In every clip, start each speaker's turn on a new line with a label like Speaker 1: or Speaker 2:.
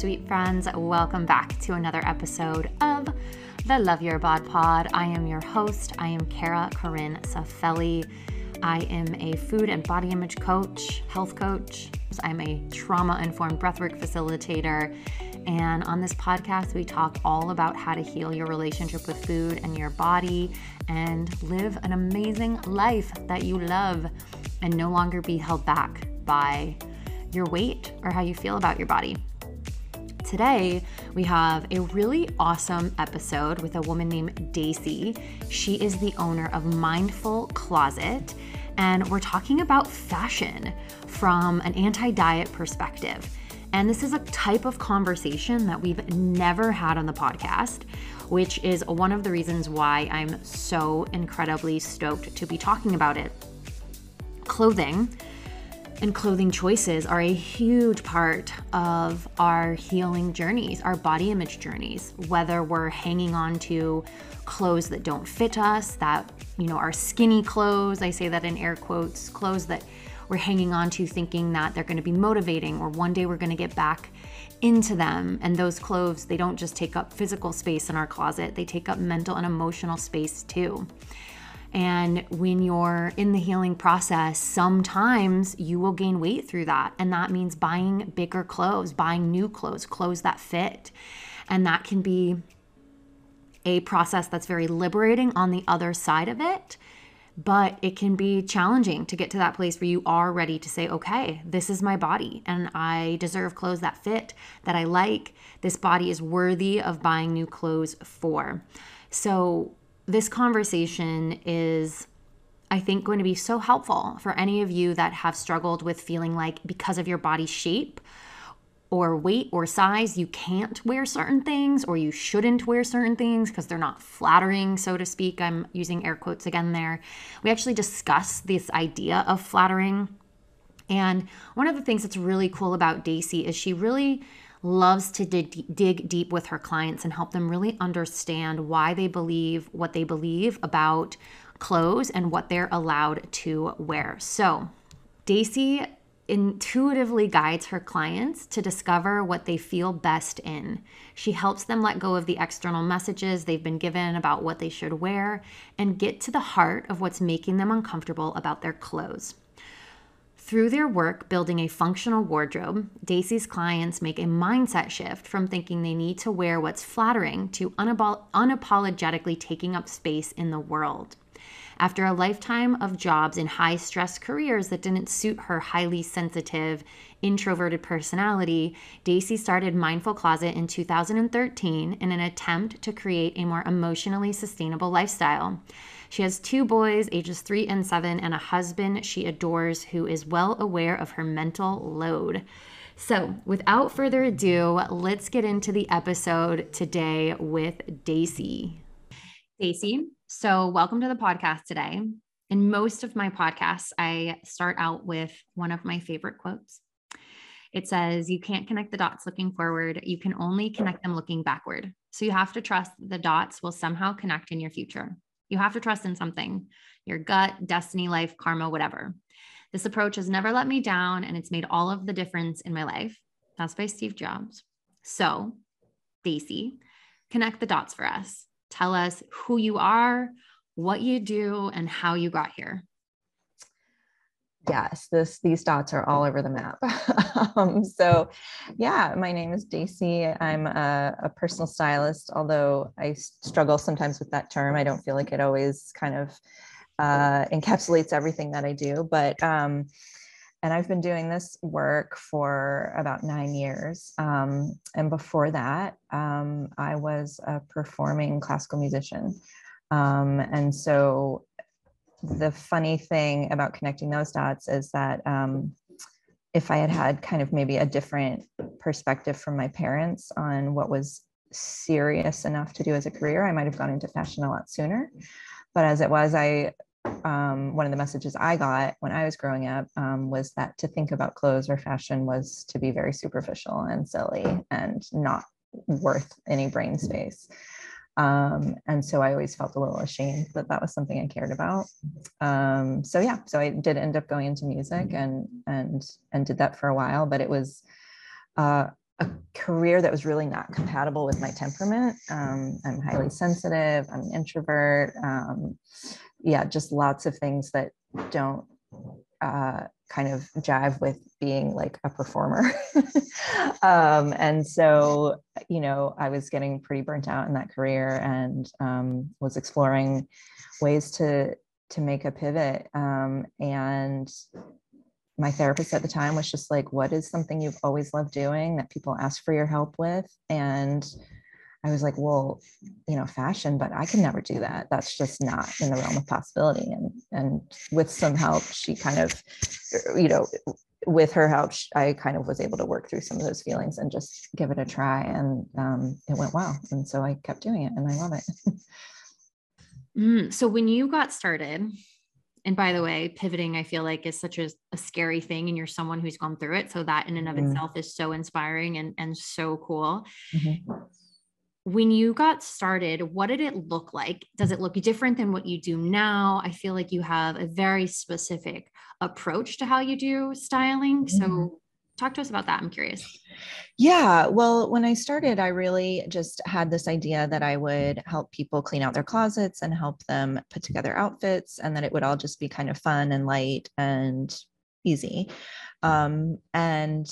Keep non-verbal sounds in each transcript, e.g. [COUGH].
Speaker 1: sweet friends. Welcome back to another episode of the Love Your Bod Pod. I am your host. I am Kara Corinne Safelli. I am a food and body image coach, health coach. I'm a trauma informed breathwork facilitator. And on this podcast, we talk all about how to heal your relationship with food and your body and live an amazing life that you love and no longer be held back by your weight or how you feel about your body. Today, we have a really awesome episode with a woman named Daisy. She is the owner of Mindful Closet, and we're talking about fashion from an anti diet perspective. And this is a type of conversation that we've never had on the podcast, which is one of the reasons why I'm so incredibly stoked to be talking about it. Clothing and clothing choices are a huge part of our healing journeys, our body image journeys, whether we're hanging on to clothes that don't fit us, that, you know, are skinny clothes. I say that in air quotes, clothes that we're hanging on to thinking that they're going to be motivating or one day we're going to get back into them. And those clothes, they don't just take up physical space in our closet, they take up mental and emotional space too. And when you're in the healing process, sometimes you will gain weight through that. And that means buying bigger clothes, buying new clothes, clothes that fit. And that can be a process that's very liberating on the other side of it. But it can be challenging to get to that place where you are ready to say, okay, this is my body and I deserve clothes that fit, that I like. This body is worthy of buying new clothes for. So, this conversation is, I think, going to be so helpful for any of you that have struggled with feeling like because of your body shape or weight or size, you can't wear certain things or you shouldn't wear certain things because they're not flattering, so to speak. I'm using air quotes again there. We actually discuss this idea of flattering. And one of the things that's really cool about Daisy is she really loves to dig, dig deep with her clients and help them really understand why they believe what they believe about clothes and what they're allowed to wear. So, Daisy intuitively guides her clients to discover what they feel best in. She helps them let go of the external messages they've been given about what they should wear and get to the heart of what's making them uncomfortable about their clothes. Through their work building a functional wardrobe, Daisy's clients make a mindset shift from thinking they need to wear what's flattering to unapologetically taking up space in the world. After a lifetime of jobs in high stress careers that didn't suit her highly sensitive, introverted personality, Daisy started Mindful Closet in 2013 in an attempt to create a more emotionally sustainable lifestyle. She has two boys, ages three and seven, and a husband she adores who is well aware of her mental load. So, without further ado, let's get into the episode today with Daisy. Daisy, so welcome to the podcast today. In most of my podcasts, I start out with one of my favorite quotes. It says, You can't connect the dots looking forward, you can only connect them looking backward. So you have to trust that the dots will somehow connect in your future. You have to trust in something your gut, destiny, life, karma, whatever. This approach has never let me down and it's made all of the difference in my life. That's by Steve Jobs. So, Daisy, connect the dots for us. Tell us who you are, what you do, and how you got here
Speaker 2: yes this these dots are all over the map. [LAUGHS] Um, so yeah my name is daisy. I'm a, a, personal stylist although i struggle sometimes with that term. I don't feel like it always kind of uh, encapsulates everything that i do but um, and i've been doing this work for about nine years. Um, and before that um, i was a performing classical musician. Um, and so the funny thing about connecting those dots is that um, if I had had kind of maybe a different perspective from my parents on what was serious enough to do as a career, I might have gone into fashion a lot sooner. But as it was, I um, one of the messages I got when I was growing up um, was that to think about clothes or fashion was to be very superficial and silly and not worth any brain space. Um, and so I always felt a little ashamed that that was something I cared about. Um, so yeah, so I did end up going into music and and and did that for a while, but it was uh, a career that was really not compatible with my temperament. Um, I'm highly sensitive. I'm an introvert. Um, yeah, just lots of things that don't uh, kind of jive with being like a performer. [LAUGHS] um, and so, you know, I was getting pretty burnt out in that career and um, was exploring ways to to make a pivot. Um, and my therapist at the time was just like, "What is something you've always loved doing that people ask for your help with?" And I was like, well, you know, fashion, but I can never do that. That's just not in the realm of possibility. And and with some help, she kind of, you know, with her help, I kind of was able to work through some of those feelings and just give it a try. And um, it went well. And so I kept doing it, and I love it.
Speaker 1: mm, so when you got started, and by the way, pivoting, I feel like is such a, a, scary thing, and you're someone who's gone through it. So that in and of mm-hmm. itself is so inspiring and and so cool. Mm-hmm when you got started, what did it look like? Does it look different than what you do now? I feel like you have a very specific approach to how you do styling. So, mm-hmm. talk to us about that. I'm curious.
Speaker 2: Yeah, well, when I started, I really just had this idea that I would help people clean out their closets and help them put together outfits, and that it would all just be kind of fun and light and easy. Um, and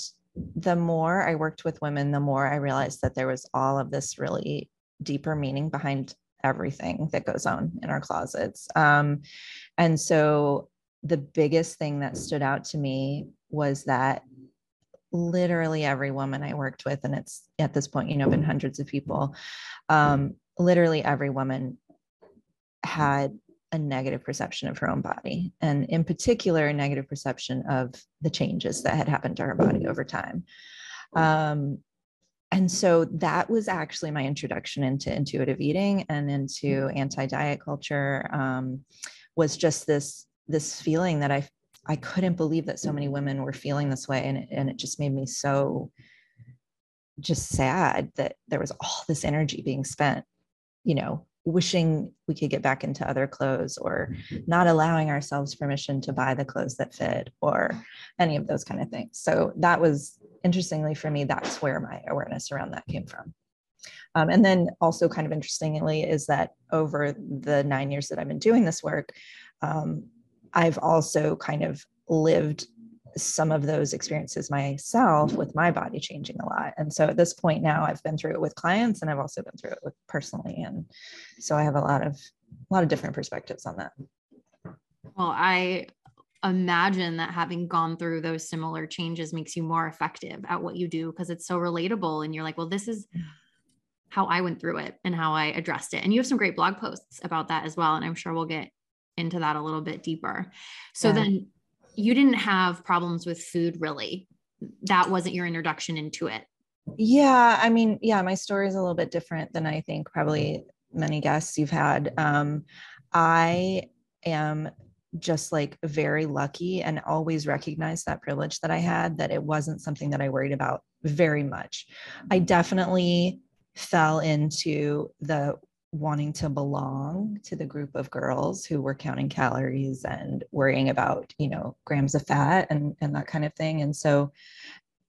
Speaker 2: the more I worked with women, the more I realized that there was all of this really deeper meaning behind everything that goes on in our closets. Um, and so the biggest thing that stood out to me was that literally every woman I worked with, and it's at this point, you know, been hundreds of people, um, literally every woman had a negative perception of her own body, and in particular, a negative perception of the changes that had happened to her body over time. Um, and so that was actually my introduction into intuitive eating and into anti-diet culture. Um, was just this this feeling that I I couldn't believe that so many women were feeling this way, and it, and it just made me so just sad that there was all this energy being spent, you know, wishing we could get back into other clothes or not allowing ourselves permission to buy the clothes that fit or any of those kind of things. So that was interestingly for me, that's where my awareness around that came from. Um, and then also kind of interestingly is that over the nine years that I've been doing this work, um, I've also kind of lived some of those experiences myself with my body changing a lot. And so at this point now I've been through it with clients and I've also been through it with personally. And so I have a lot of a lot of different perspectives on that.
Speaker 1: Well, I imagine that having gone through those similar changes makes you more effective at what you do because it's so relatable and you're like, well, this is how I went through it and how I addressed it. And you have some great blog posts about that as well. And I'm sure we'll get into that a little bit deeper. So yeah. then you didn't have problems with food really. That wasn't your introduction into it.
Speaker 2: Yeah, I mean, yeah, my story is a little bit different than I think probably many guests you've had. Um, I am just like very lucky and always recognized that privilege that I had, that it wasn't something that I worried about very much. I definitely fell into the wanting to belong to the group of girls who were counting calories and worrying about you know grams of fat and and that kind of thing. And so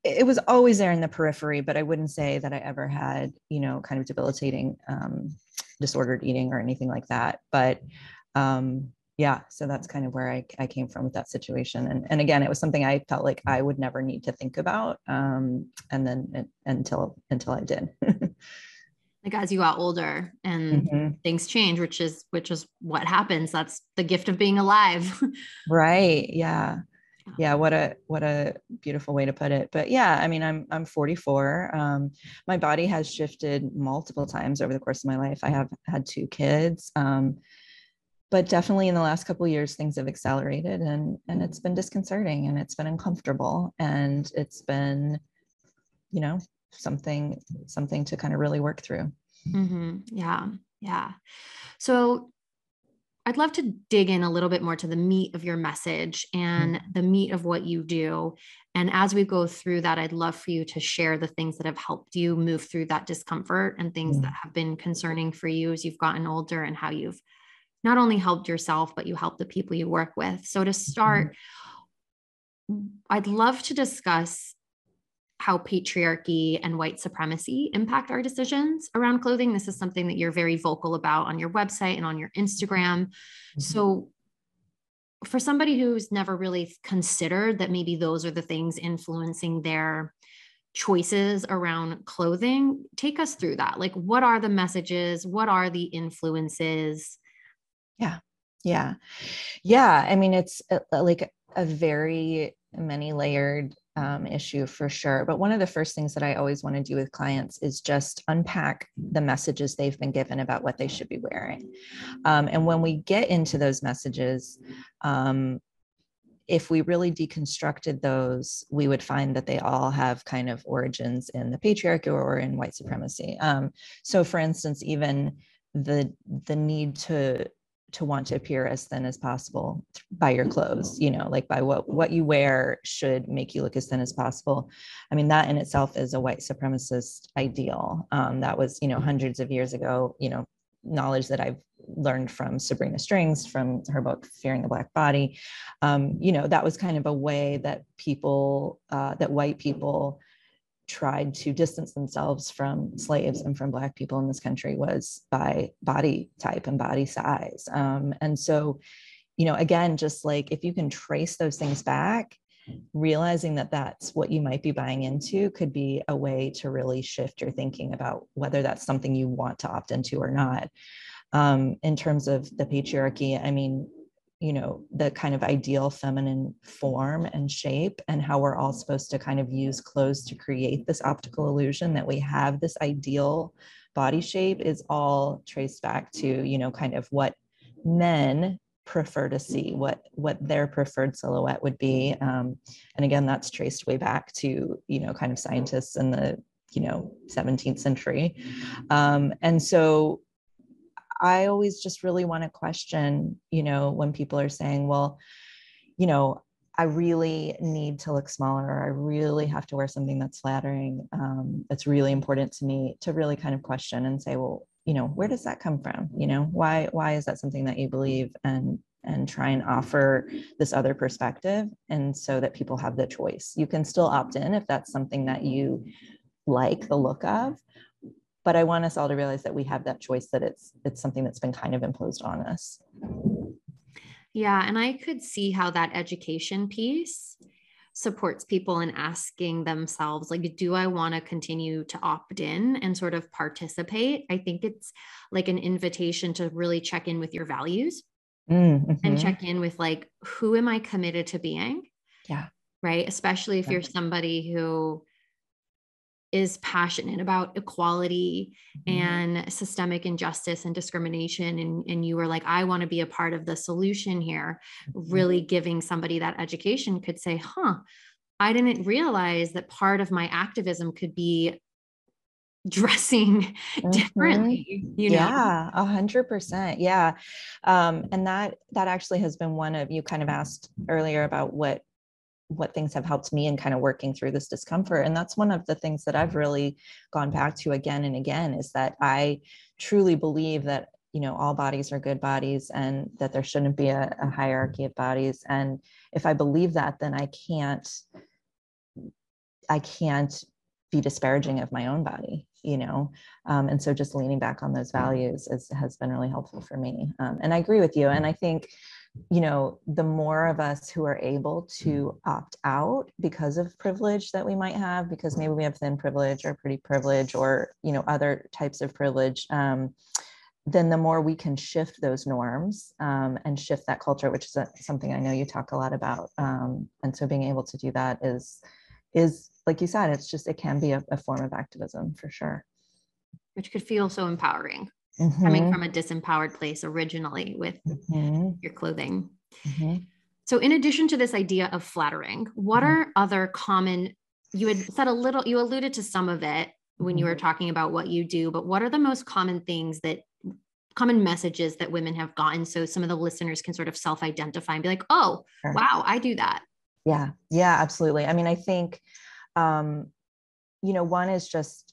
Speaker 2: it was always there in the periphery but i wouldn't say that i ever had you know kind of debilitating um, disordered eating or anything like that. But um, yeah so that's kind of where I, I came from with that situation. And, and again it was something i felt like i would never need to think about um, and then until until i did [LAUGHS]
Speaker 1: like as you got older and mm-hmm. things change which is which is what happens. That's the gift of being alive. [LAUGHS]
Speaker 2: Right. Yeah. Yeah. What a what a beautiful way to put it. But yeah i mean i'm i'm 44 um, my body has shifted multiple times over the course of my life. I have had two kids. Um, but definitely in the last couple years things have accelerated and and it's been disconcerting and it's been uncomfortable and it's been you know something something to kind of really work through
Speaker 1: mm-hmm. yeah yeah so i'd love to dig in a little bit more to the meat of your message and mm-hmm. the meat of what you do and as we go through that i'd love for you to share the things that have helped you move through that discomfort and things mm-hmm. that have been concerning for you as you've gotten older and how you've not only helped yourself but you help the people you work with so to start mm-hmm. i'd love to discuss how patriarchy and white supremacy impact our decisions around clothing. This is something that you're very vocal about on your website and on your Instagram. Mm-hmm. So, for somebody who's never really considered that maybe those are the things influencing their choices around clothing, take us through that. Like, what are the messages? What are the influences?
Speaker 2: Yeah. Yeah. Yeah. I mean, it's uh, like a very many layered um, issue for sure. But one of the first things that I always want to do with clients is just unpack the messages they've been given about what they should be wearing. Um, and when we get into those messages, um, if we really deconstructed those, we would find that they all have kind of origins in the patriarchy or in white supremacy. Um, so, for instance, even the the need to to want to appear as thin as possible by your clothes you know like by what what you wear should make you look as thin as possible. I mean that in itself is a white supremacist ideal. Um, that was you know hundreds of years ago you know knowledge that i've learned from sabrina strings from her book fearing the black body. Um, you know that was kind of a way that people uh, that white people tried to distance themselves from slaves and from black people in this country was by body type and body size. Um, and so you know again just like if you can trace those things back realizing that that's what you might be buying into could be a way to really shift your thinking about whether that's something you want to opt into or not. Um, in terms of the patriarchy i mean you know the kind of ideal feminine form and shape and how we're all supposed to kind of use clothes to create this optical illusion that we have this ideal body shape is all traced back to you know kind of what men prefer to see what what their preferred silhouette would be. Um, and again that's traced way back to you know kind of scientists in the you know 17th century. Um, and so I always just really want to question, you know, when people are saying, well, you know, I really need to look smaller. I really have to wear something that's flattering. Um, that's really important to me to really kind of question and say, well, you know, where does that come from? You know, why why is that something that you believe and and try and offer this other perspective and so that people have the choice. You can still opt in if that's something that you like the look of, but i want us all to realize that we have that choice that it's it's something that's been kind of imposed on us.
Speaker 1: Yeah and i could see how that education piece supports people in asking themselves like do i want to continue to opt in and sort of participate? I think it's like an invitation to really check in with your values mm-hmm. and check in with like who am i committed to being?
Speaker 2: Yeah.
Speaker 1: Right? Especially if yeah. you're somebody who is passionate about equality mm-hmm. and systemic injustice and discrimination and, and you were like i want to be a part of the solution here mm-hmm. really giving somebody that education could say huh i didn't realize that part of my activism could be [LAUGHS] dressing mm-hmm. differently you know
Speaker 2: yeah a hundred percent yeah um and that that actually has been one of you kind of asked earlier about what what things have helped me in kind of working through this discomfort and that's one of the things that i've really gone back to again and again is that i truly believe that you know all bodies are good bodies and that there shouldn't be a, a hierarchy of bodies and if i believe that then i can't i can't be disparaging of my own body you know? Um, and so just leaning back on those values is, has been really helpful for me um, and i agree with you and i think you know, the more of us who are able to opt out because of privilege that we might have, because maybe we have thin privilege or pretty privilege or, you know, other types of privilege, um, then the more we can shift those norms um, and shift that culture, which is a, something I know you talk a lot about. Um, and so being able to do that is, is like you said, it's just, it can be a, a form of activism for sure.
Speaker 1: Which could feel so empowering mm-hmm. coming from a disempowered place originally with mm-hmm. your clothing. Mm-hmm. So, in addition to this idea of flattering, what mm-hmm. are other common? You had said a little, you alluded to some of it when you were mm-hmm. talking about what you do, but what are the most common things that common messages that women have gotten so some of the listeners can sort of self-identify and be like oh sure. wow i do that
Speaker 2: yeah yeah absolutely i mean i think um you know one is just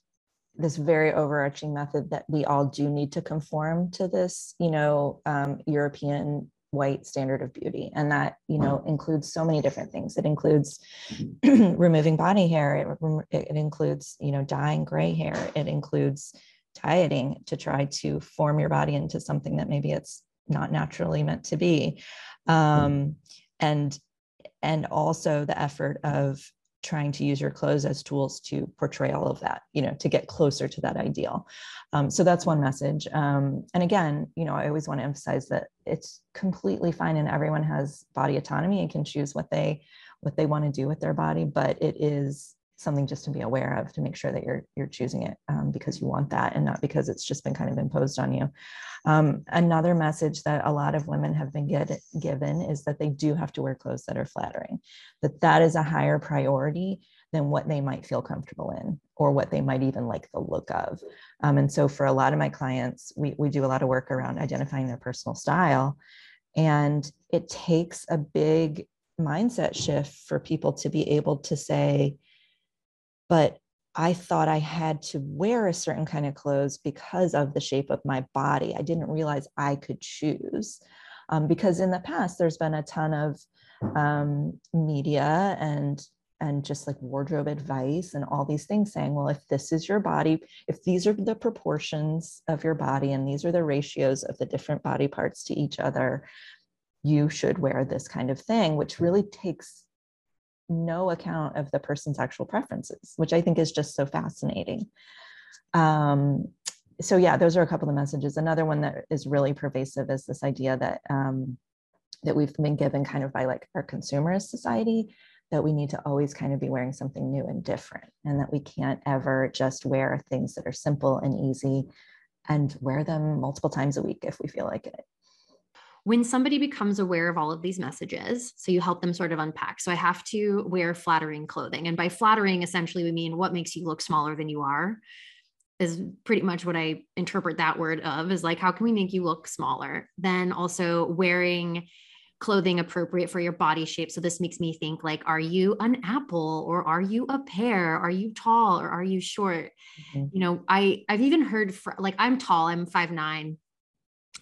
Speaker 2: this very overarching method that we all do need to conform to this you know um, european white standard of beauty. And that you know includes so many different things. It includes [CLEARS THROAT] removing body hair. It, it includes you know dyeing gray hair. It includes dieting to try to form your body into something that maybe it's not naturally meant to be. Um, and and also the effort of trying to use your clothes as tools to portray all of that you know to get closer to that ideal. Um, so that's one message. Um, and again you know i always want to emphasize that it's completely fine and everyone has body autonomy and can choose what they what they want to do with their body but it is something just to be aware of to make sure that you're you're choosing it um, because you want that and not because it's just been kind of imposed on you. Um, another message that a lot of women have been get, given is that they do have to wear clothes that are flattering that that is a higher priority than what they might feel comfortable in or what they might even like the look of. Um, and so for a lot of my clients we, we do a lot of work around identifying their personal style and it takes a big mindset shift for people to be able to say but I thought I had to wear a certain kind of clothes because of the shape of my body. I didn't realize I could choose. Um, because in the past, there's been a ton of um, media and and just like wardrobe advice and all these things saying, well, if this is your body, if these are the proportions of your body and these are the ratios of the different body parts to each other, you should wear this kind of thing, which really takes no account of the person's actual preferences, which I think is just so fascinating. Um, so yeah, those are a couple of messages. Another one that is really pervasive is this idea that um, that we've been given kind of by like our consumerist society that we need to always kind of be wearing something new and different, and that we can't ever just wear things that are simple and easy and wear them multiple times a week if we feel like it
Speaker 1: when somebody becomes aware of all of these messages, so you help them sort of unpack. So I have to wear flattering clothing. And by flattering, essentially, we mean what makes you look smaller than you are, is pretty much what I interpret that word of is like, how can we make you look smaller? Then also wearing clothing appropriate for your body shape. So this makes me think like, are you an apple or are you a pear? Are you tall or are you short? Mm-hmm. You know, I I've even heard fr- like I'm tall, I'm five nine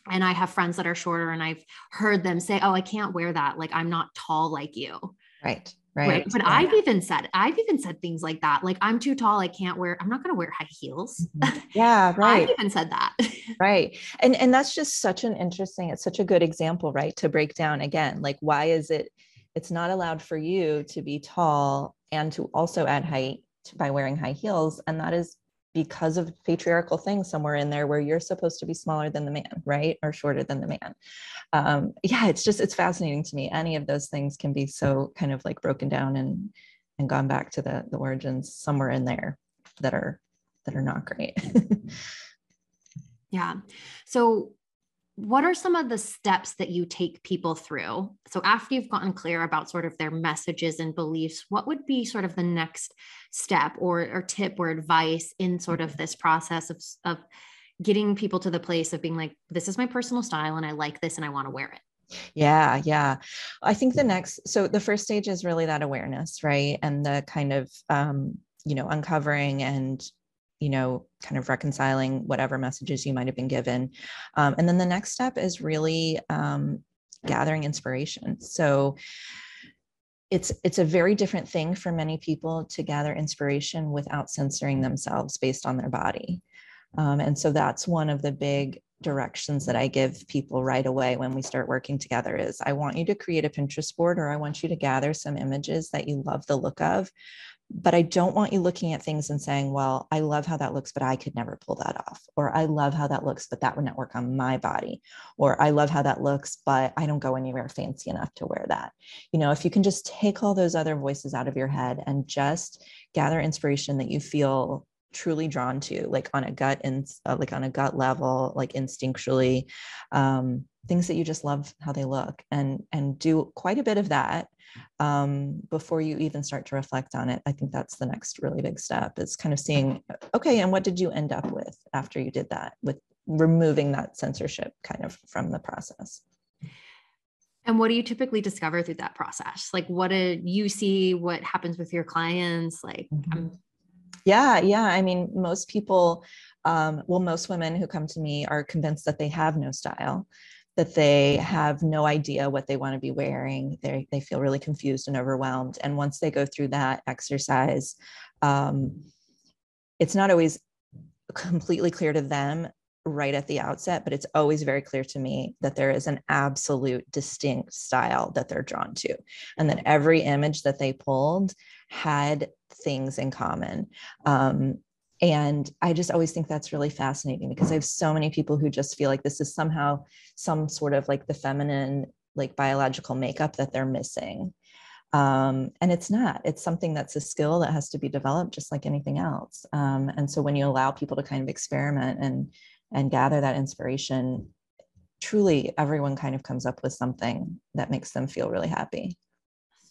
Speaker 1: and I have friends that are shorter and I've heard them say, "Oh, I can't wear that. Like I'm not tall like you."
Speaker 2: Right. Right. right.
Speaker 1: But yeah. I've even said, I've even said things like that. Like I'm too tall. I can't wear, I'm not going to wear high heels.
Speaker 2: Mm-hmm. [LAUGHS] Yeah. Right.
Speaker 1: I've even said that. [LAUGHS]
Speaker 2: right. And, and that's just such an interesting, it's such a good example, right. To break down again, like, why is it, it's not allowed for you to be tall and to also add height by wearing high heels. And that is because of patriarchal things somewhere in there where you're supposed to be smaller than the man right? Or shorter than the man. Um, yeah it's just it's fascinating to me. Any of those things can be so kind of like broken down and and gone back to the the origins somewhere in there that are that are not great. [LAUGHS]
Speaker 1: Yeah. So what are some of the steps that you take people through? So, after you've gotten clear about sort of their messages and beliefs, what would be sort of the next step or, or tip or advice in sort of this process of, of getting people to the place of being like, this is my personal style and I like this and I want to wear it?
Speaker 2: Yeah, yeah. I think the next, so the first stage is really that awareness, right? And the kind of, um, you know, uncovering and you know, kind of reconciling whatever messages you might have been given. Um, and then the next step is really um, gathering inspiration. So it's it's a very different thing for many people to gather inspiration without censoring themselves based on their body. Um, and so that's one of the big directions that I give people right away when we start working together is I want you to create a Pinterest board or I want you to gather some images that you love the look of but I don't want you looking at things and saying, well, I love how that looks, but I could never pull that off. Or I love how that looks, but that would not work on my body. Or I love how that looks, but I don't go anywhere fancy enough to wear that. You know, if you can just take all those other voices out of your head and just gather inspiration that you feel truly drawn to like on a gut and uh, like on a gut level like instinctually um, things that you just love how they look and and do quite a bit of that um, before you even start to reflect on it. I think that's the next really big step is kind of seeing, okay, and what did you end up with after you did that with removing that censorship kind of from the process?
Speaker 1: And what do you typically discover through that process? Like, what did you see? What happens with your clients? Like, mm-hmm.
Speaker 2: yeah, yeah. I mean, most people, um, well, most women who come to me are convinced that they have no style that they have no idea what they want to be wearing. They, they feel really confused and overwhelmed. And once they go through that exercise, um, it's not always completely clear to them right at the outset, but it's always very clear to me that there is an absolute distinct style that they're drawn to. And that every image that they pulled had things in common. Um, and I just always think that's really fascinating because I have so many people who just feel like this is somehow some sort of like the feminine, like biological makeup that they're missing. Um, and it's not, it's something that's a skill that has to be developed just like anything else. Um, and so when you allow people to kind of experiment and and gather that inspiration, truly everyone kind of comes up with something that makes them feel really happy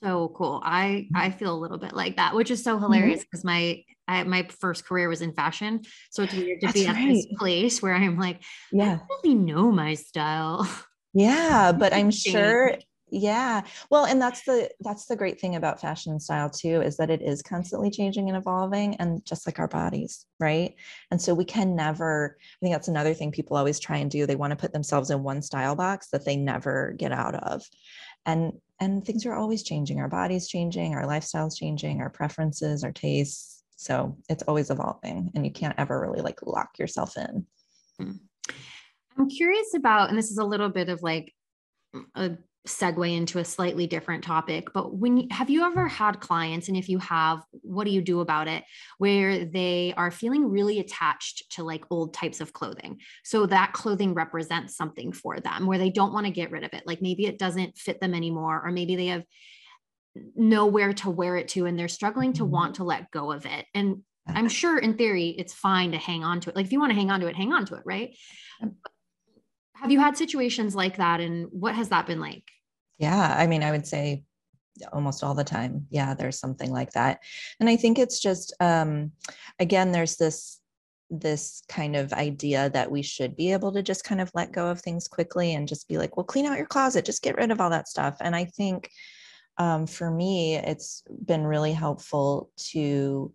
Speaker 1: so cool. I I feel a little bit like that, which is so hilarious because mm-hmm. my I, my first career was in fashion, so it's weird to That's be at this place where I'm like, yeah, I really know my style. [LAUGHS]
Speaker 2: Yeah, but I'm sure. Yeah, well, and that's the that's the great thing about fashion and style too is that it is constantly changing and evolving, and just like our bodies, right? And so we can never. I think that's another thing people always try and do. They want to put themselves in one style box that they never get out of, and and things are always changing. Our bodies changing our lifestyles changing our preferences our tastes. So it's always evolving and you can't ever really like lock yourself in.
Speaker 1: Hmm. i'm curious about and this is a little bit of like a segue into a slightly different topic but when have you ever had clients and if you have what do you do about it where they are feeling really attached to like old types of clothing? So that clothing represents something for them where they don't want to get rid of it like maybe it doesn't fit them anymore or maybe they have nowhere to wear it to and they're struggling to mm-hmm. want to let go of it. And i'm sure in theory it's fine to hang on to it. Like if you want to hang on to it hang on to it right have you had situations like that and what has that been like?
Speaker 2: Yeah i mean i would say almost all the time yeah there's something like that. And i think it's just um again there's this this kind of idea that we should be able to just kind of let go of things quickly and just be like well clean out your closet just get rid of all that stuff. And i think um, for me it's been really helpful to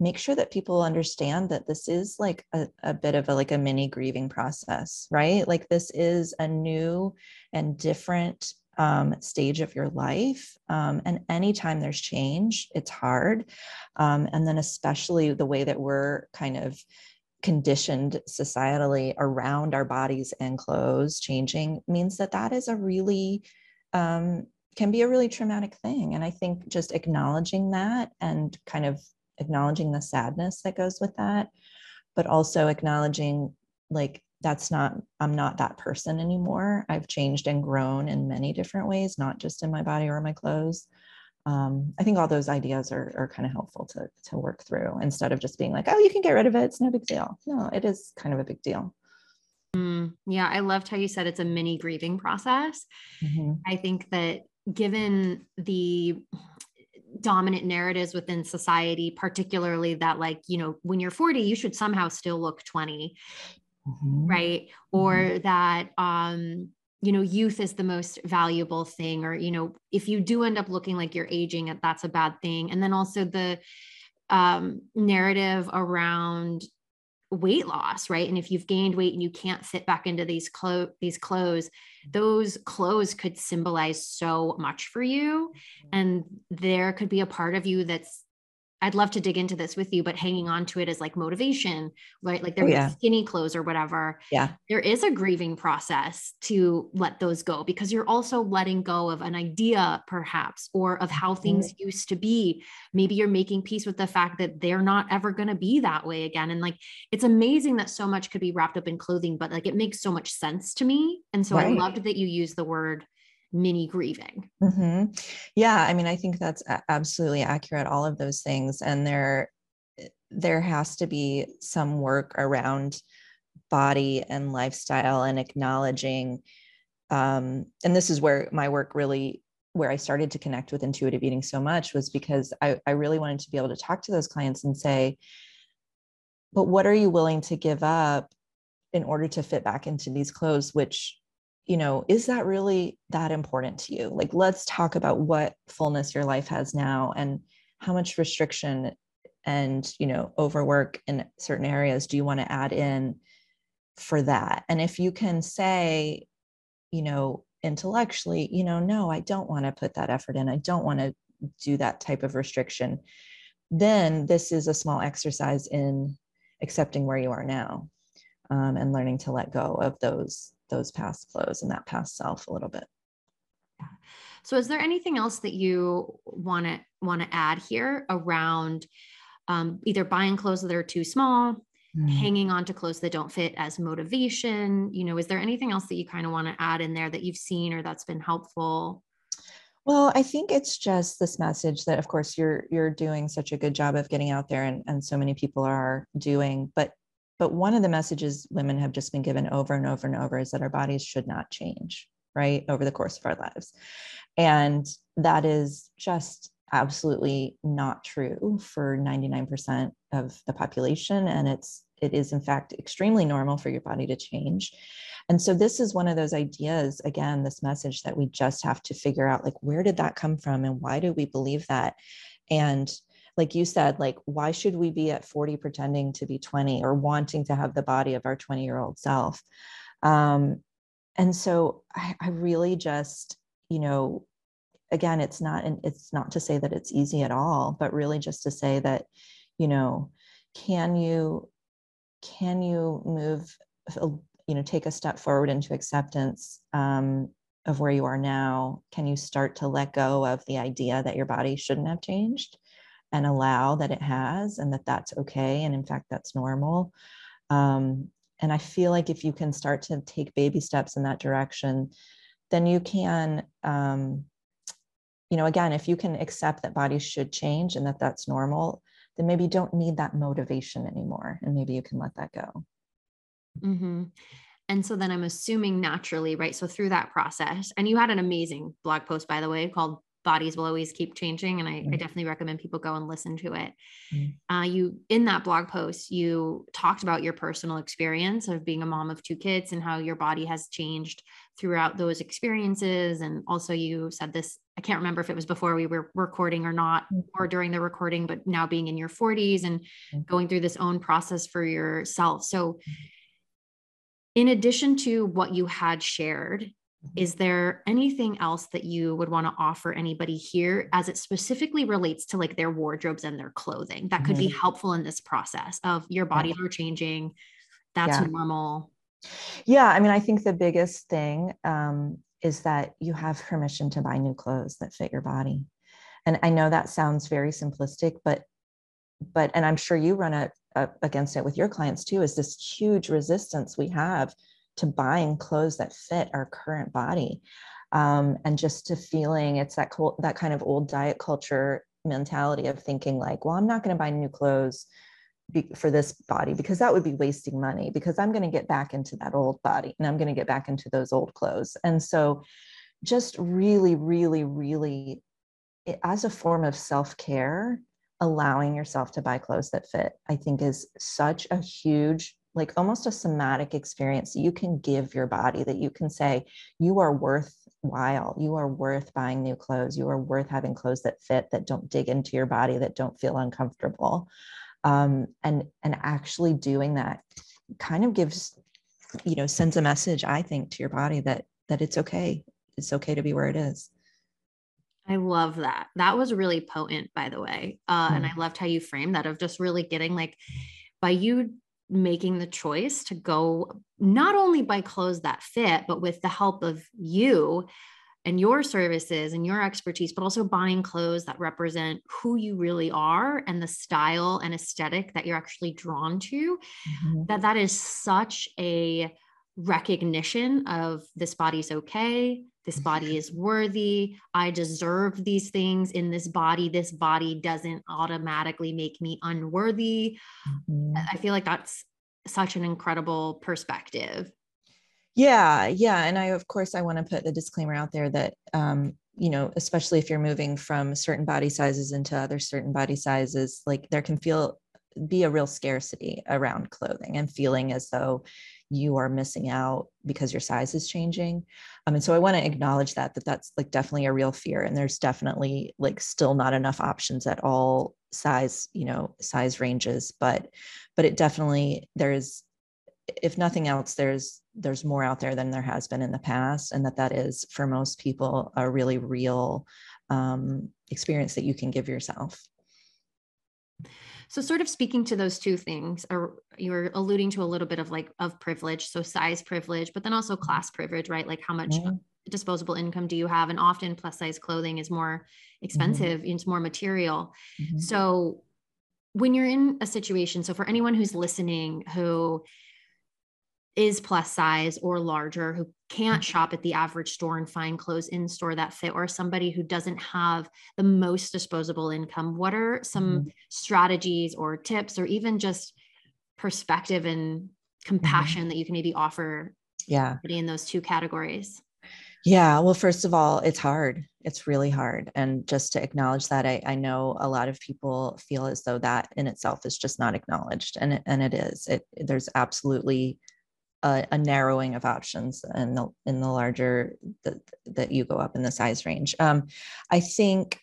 Speaker 2: make sure that people understand that this is like a, a bit of a like a mini grieving process right like this is a new and different um, stage of your life. Um, and anytime there's change, it's hard. Um, and then, especially the way that we're kind of conditioned societally around our bodies and clothes changing means that that is a really um, can be a really traumatic thing and i think just acknowledging that and kind of acknowledging the sadness that goes with that but also acknowledging like that's not i'm not that person anymore. I've changed and grown in many different ways not just in my body or my clothes. Um, i think all those ideas are, are kind of helpful to, to work through instead of just being like oh you can get rid of it. It's no big deal. No it is kind of a big deal.
Speaker 1: Mm, yeah i loved how you said it's a mini grieving process. Mm-hmm. i think that given the dominant narratives within society particularly that like you know when you're 40 you should somehow still look 20 mm-hmm. right or mm-hmm. that um you know youth is the most valuable thing or you know if you do end up looking like you're aging that's a bad thing and then also the um narrative around weight loss right and if you've gained weight and you can't fit back into these clothes these clothes those clothes could symbolize so much for you mm-hmm. and there could be a part of you that's I'd love to dig into this with you, but hanging on to it as like motivation, right? Like they're oh, yeah. skinny clothes or whatever.
Speaker 2: Yeah.
Speaker 1: There is a grieving process to let those go because you're also letting go of an idea, perhaps, or of how things mm-hmm. used to be. Maybe you're making peace with the fact that they're not ever going to be that way again. And like it's amazing that so much could be wrapped up in clothing, but like it makes so much sense to me. And so right. I loved that you use the word mini grieving.
Speaker 2: Mm-hmm. Yeah, I mean, I think that's absolutely accurate. All of those things, and there, there has to be some work around body and lifestyle and acknowledging. Um, and this is where my work really where I started to connect with intuitive eating so much was because I, I really wanted to be able to talk to those clients and say, but what are you willing to give up in order to fit back into these clothes, which you know, is that really that important to you? Like, let's talk about what fullness your life has now and how much restriction and, you know, overwork in certain areas do you want to add in for that? And if you can say, you know, intellectually, you know, no, I don't want to put that effort in. I don't want to do that type of restriction. Then this is a small exercise in accepting where you are now um, and learning to let go of those those past clothes and that past self a little bit.
Speaker 1: So is there anything else that you want to want to add here around um, either buying clothes that are too small, mm. hanging on to clothes that don't fit as motivation? You know, is there anything else that you kind of want to add in there that you've seen or that's been helpful?
Speaker 2: Well, I think it's just this message that of course you're you're doing such a good job of getting out there and, and so many people are doing, but but one of the messages women have just been given over and over and over is that our bodies should not change, right, over the course of our lives. And that is just absolutely not true for 99% of the population. And it's it is in fact extremely normal for your body to change. And so this is one of those ideas again this message that we just have to figure out like where did that come from and why do we believe that? And like you said like why should we be at 40 pretending to be 20 or wanting to have the body of our 20 year old self? Um, and so I, I really just you know again it's not and it's not to say that it's easy at all but really just to say that you know can you can you move you know take a step forward into acceptance um, of where you are now? Can you start to let go of the idea that your body shouldn't have changed and allow that it has and that that's okay and in fact that's normal um, and i feel like if you can start to take baby steps in that direction then you can um, you know again if you can accept that bodies should change and that that's normal then maybe you don't need that motivation anymore and maybe you can let that go
Speaker 1: mm-hmm. and so then i'm assuming naturally right so through that process and you had an amazing blog post by the way called bodies will always keep changing and I. I definitely recommend people go and listen to it mm-hmm. uh, you in that blog post you talked about your personal experience of being a mom of two kids and how your body has changed throughout those experiences and also you said this i can't remember if it was before we were recording or not mm-hmm. or during the recording but now being in your 40s and going through this own process for yourself so in addition to what you had shared. Is there anything else that you would want to offer anybody here as it specifically relates to like their wardrobes and their clothing that could mm-hmm. be helpful in this process of your bodies yeah. are changing? That's yeah. normal.
Speaker 2: Yeah. I mean, I think the biggest thing um, is that you have permission to buy new clothes that fit your body. And I know that sounds very simplistic, but but and I'm sure you run a, a, against it with your clients too. Is this huge resistance we have to buying clothes that fit our current body um, and just to feeling it's that that kind of old diet culture mentality of thinking like well i'm not going to buy new clothes be, for this body because that would be wasting money because i'm going to get back into that old body and i'm going to get back into those old clothes. And so just really really really as a form of self-care allowing yourself to buy clothes that fit i think is such a huge like almost a somatic experience you can give your body that you can say you are worthwhile you are worth buying new clothes you are worth having clothes that fit that don't dig into your body that don't feel uncomfortable um, and and actually doing that kind of gives you know sends a message i think to your body that that it's okay it's okay to be where it is
Speaker 1: I love that. That was really potent, by the way. Uh, mm. And I loved how you framed that of just really getting like, by you making the choice to go not only buy clothes that fit, but with the help of you and your services and your expertise, but also buying clothes that represent who you really are and the style and aesthetic that you're actually drawn to. Mm-hmm. That that is such a recognition of this body's okay this body is worthy. I deserve these things in this body. This body doesn't automatically make me unworthy. Mm-hmm. i feel like that's such an incredible perspective.
Speaker 2: Yeah yeah and i of course i want to put the disclaimer out there that um you know especially if you're moving from certain body sizes into other certain body sizes like there can feel be a real scarcity around clothing and feeling as though you are missing out because your size is changing. Um, and so i want to acknowledge that that that's like definitely a real fear and there's definitely like still not enough options at all size you know size ranges but but it definitely there's if nothing else there's there's more out there than there has been in the past and that that is for most people a really real um, experience that you can give yourself
Speaker 1: so sort of speaking to those two things or you're alluding to a little bit of like of privilege so size privilege but then also class privilege right like how much mm-hmm. disposable income do you have and often plus size clothing is more mm-hmm. expensive mm-hmm. it's more material mm-hmm. so when you're in a situation so for anyone who's listening who is plus size or larger who can't mm-hmm. shop at the average store and find clothes in store that fit or somebody who doesn't have the most disposable income what are some mm-hmm. strategies or tips or even just perspective and compassion mm-hmm. that you can maybe offer
Speaker 2: yeah
Speaker 1: in those two categories
Speaker 2: yeah well first of all it's hard it's really hard and just to acknowledge that I, I know a lot of people feel as though that in itself is just not acknowledged and it, and it is it there's absolutely a, a, narrowing of options in the in the larger that that you go up in the size range. Um, I think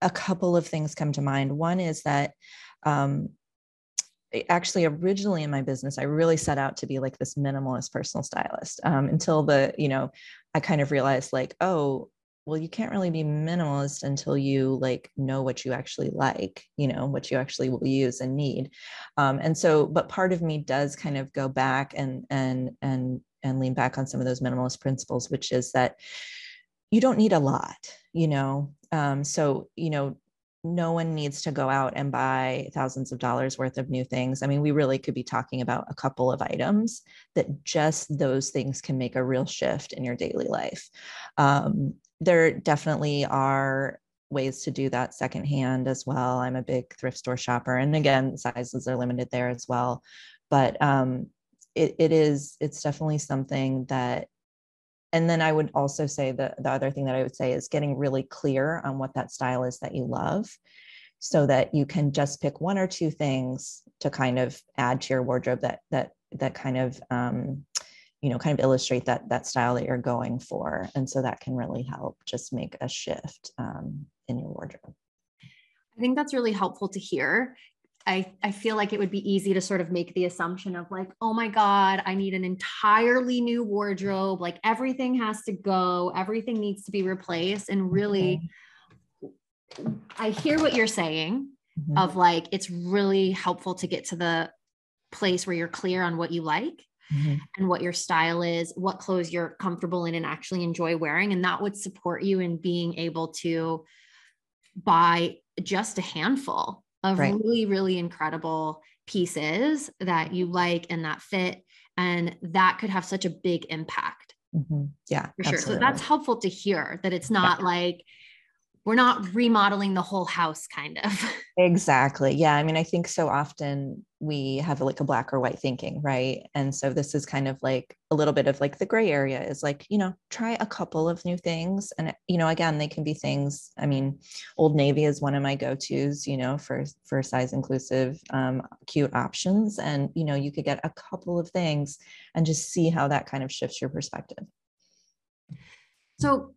Speaker 2: a couple of things come to mind. One is that um, actually originally in my business, I really set out to be like this minimalist personal stylist um, until the you know I kind of realized like oh well you can't really be minimalist until you like know what you actually like you know what you actually will use and need um, and so but part of me does kind of go back and and and and lean back on some of those minimalist principles which is that you don't need a lot you know um, so you know no one needs to go out and buy thousands of dollars worth of new things. I mean, we really could be talking about a couple of items that just those things can make a real shift in your daily life. Um, there definitely are ways to do that secondhand as well. I'm a big thrift store shopper, and again, sizes are limited there as well. But um, it, it is it's definitely something that. And then I would also say that the other thing that I would say is getting really clear on what that style is that you love, so that you can just pick one or two things to kind of add to your wardrobe that that that kind of um, you know kind of illustrate that that style that you're going for and so that can really help just make a shift um, in your wardrobe
Speaker 1: i think that's really helpful to hear I, I feel like it would be easy to sort of make the assumption of like, oh my God, I need an entirely new wardrobe. Like everything has to go, everything needs to be replaced. And really, mm-hmm. I hear what you're saying mm-hmm. of like, it's really helpful to get to the place where you're clear on what you like mm-hmm. and what your style is, what clothes you're comfortable in and actually enjoy wearing. And that would support you in being able to buy just a handful of right. really, really incredible pieces that you like and that fit. And that could have such a big impact.
Speaker 2: Mm-hmm. Yeah.
Speaker 1: For sure. Absolutely. So that's helpful to hear that it's not yeah. like, we're not remodeling the whole house kind of. [LAUGHS]
Speaker 2: Exactly. Yeah i mean i think so often we have like a black or white thinking right? And so this is kind of like a little bit of like the gray area is like you know try a couple of new things. And you know again they can be things i mean old navy is one of my go-to's you know for for size inclusive um, cute options. And you know you could get a couple of things and just see how that kind of shifts your perspective.
Speaker 1: So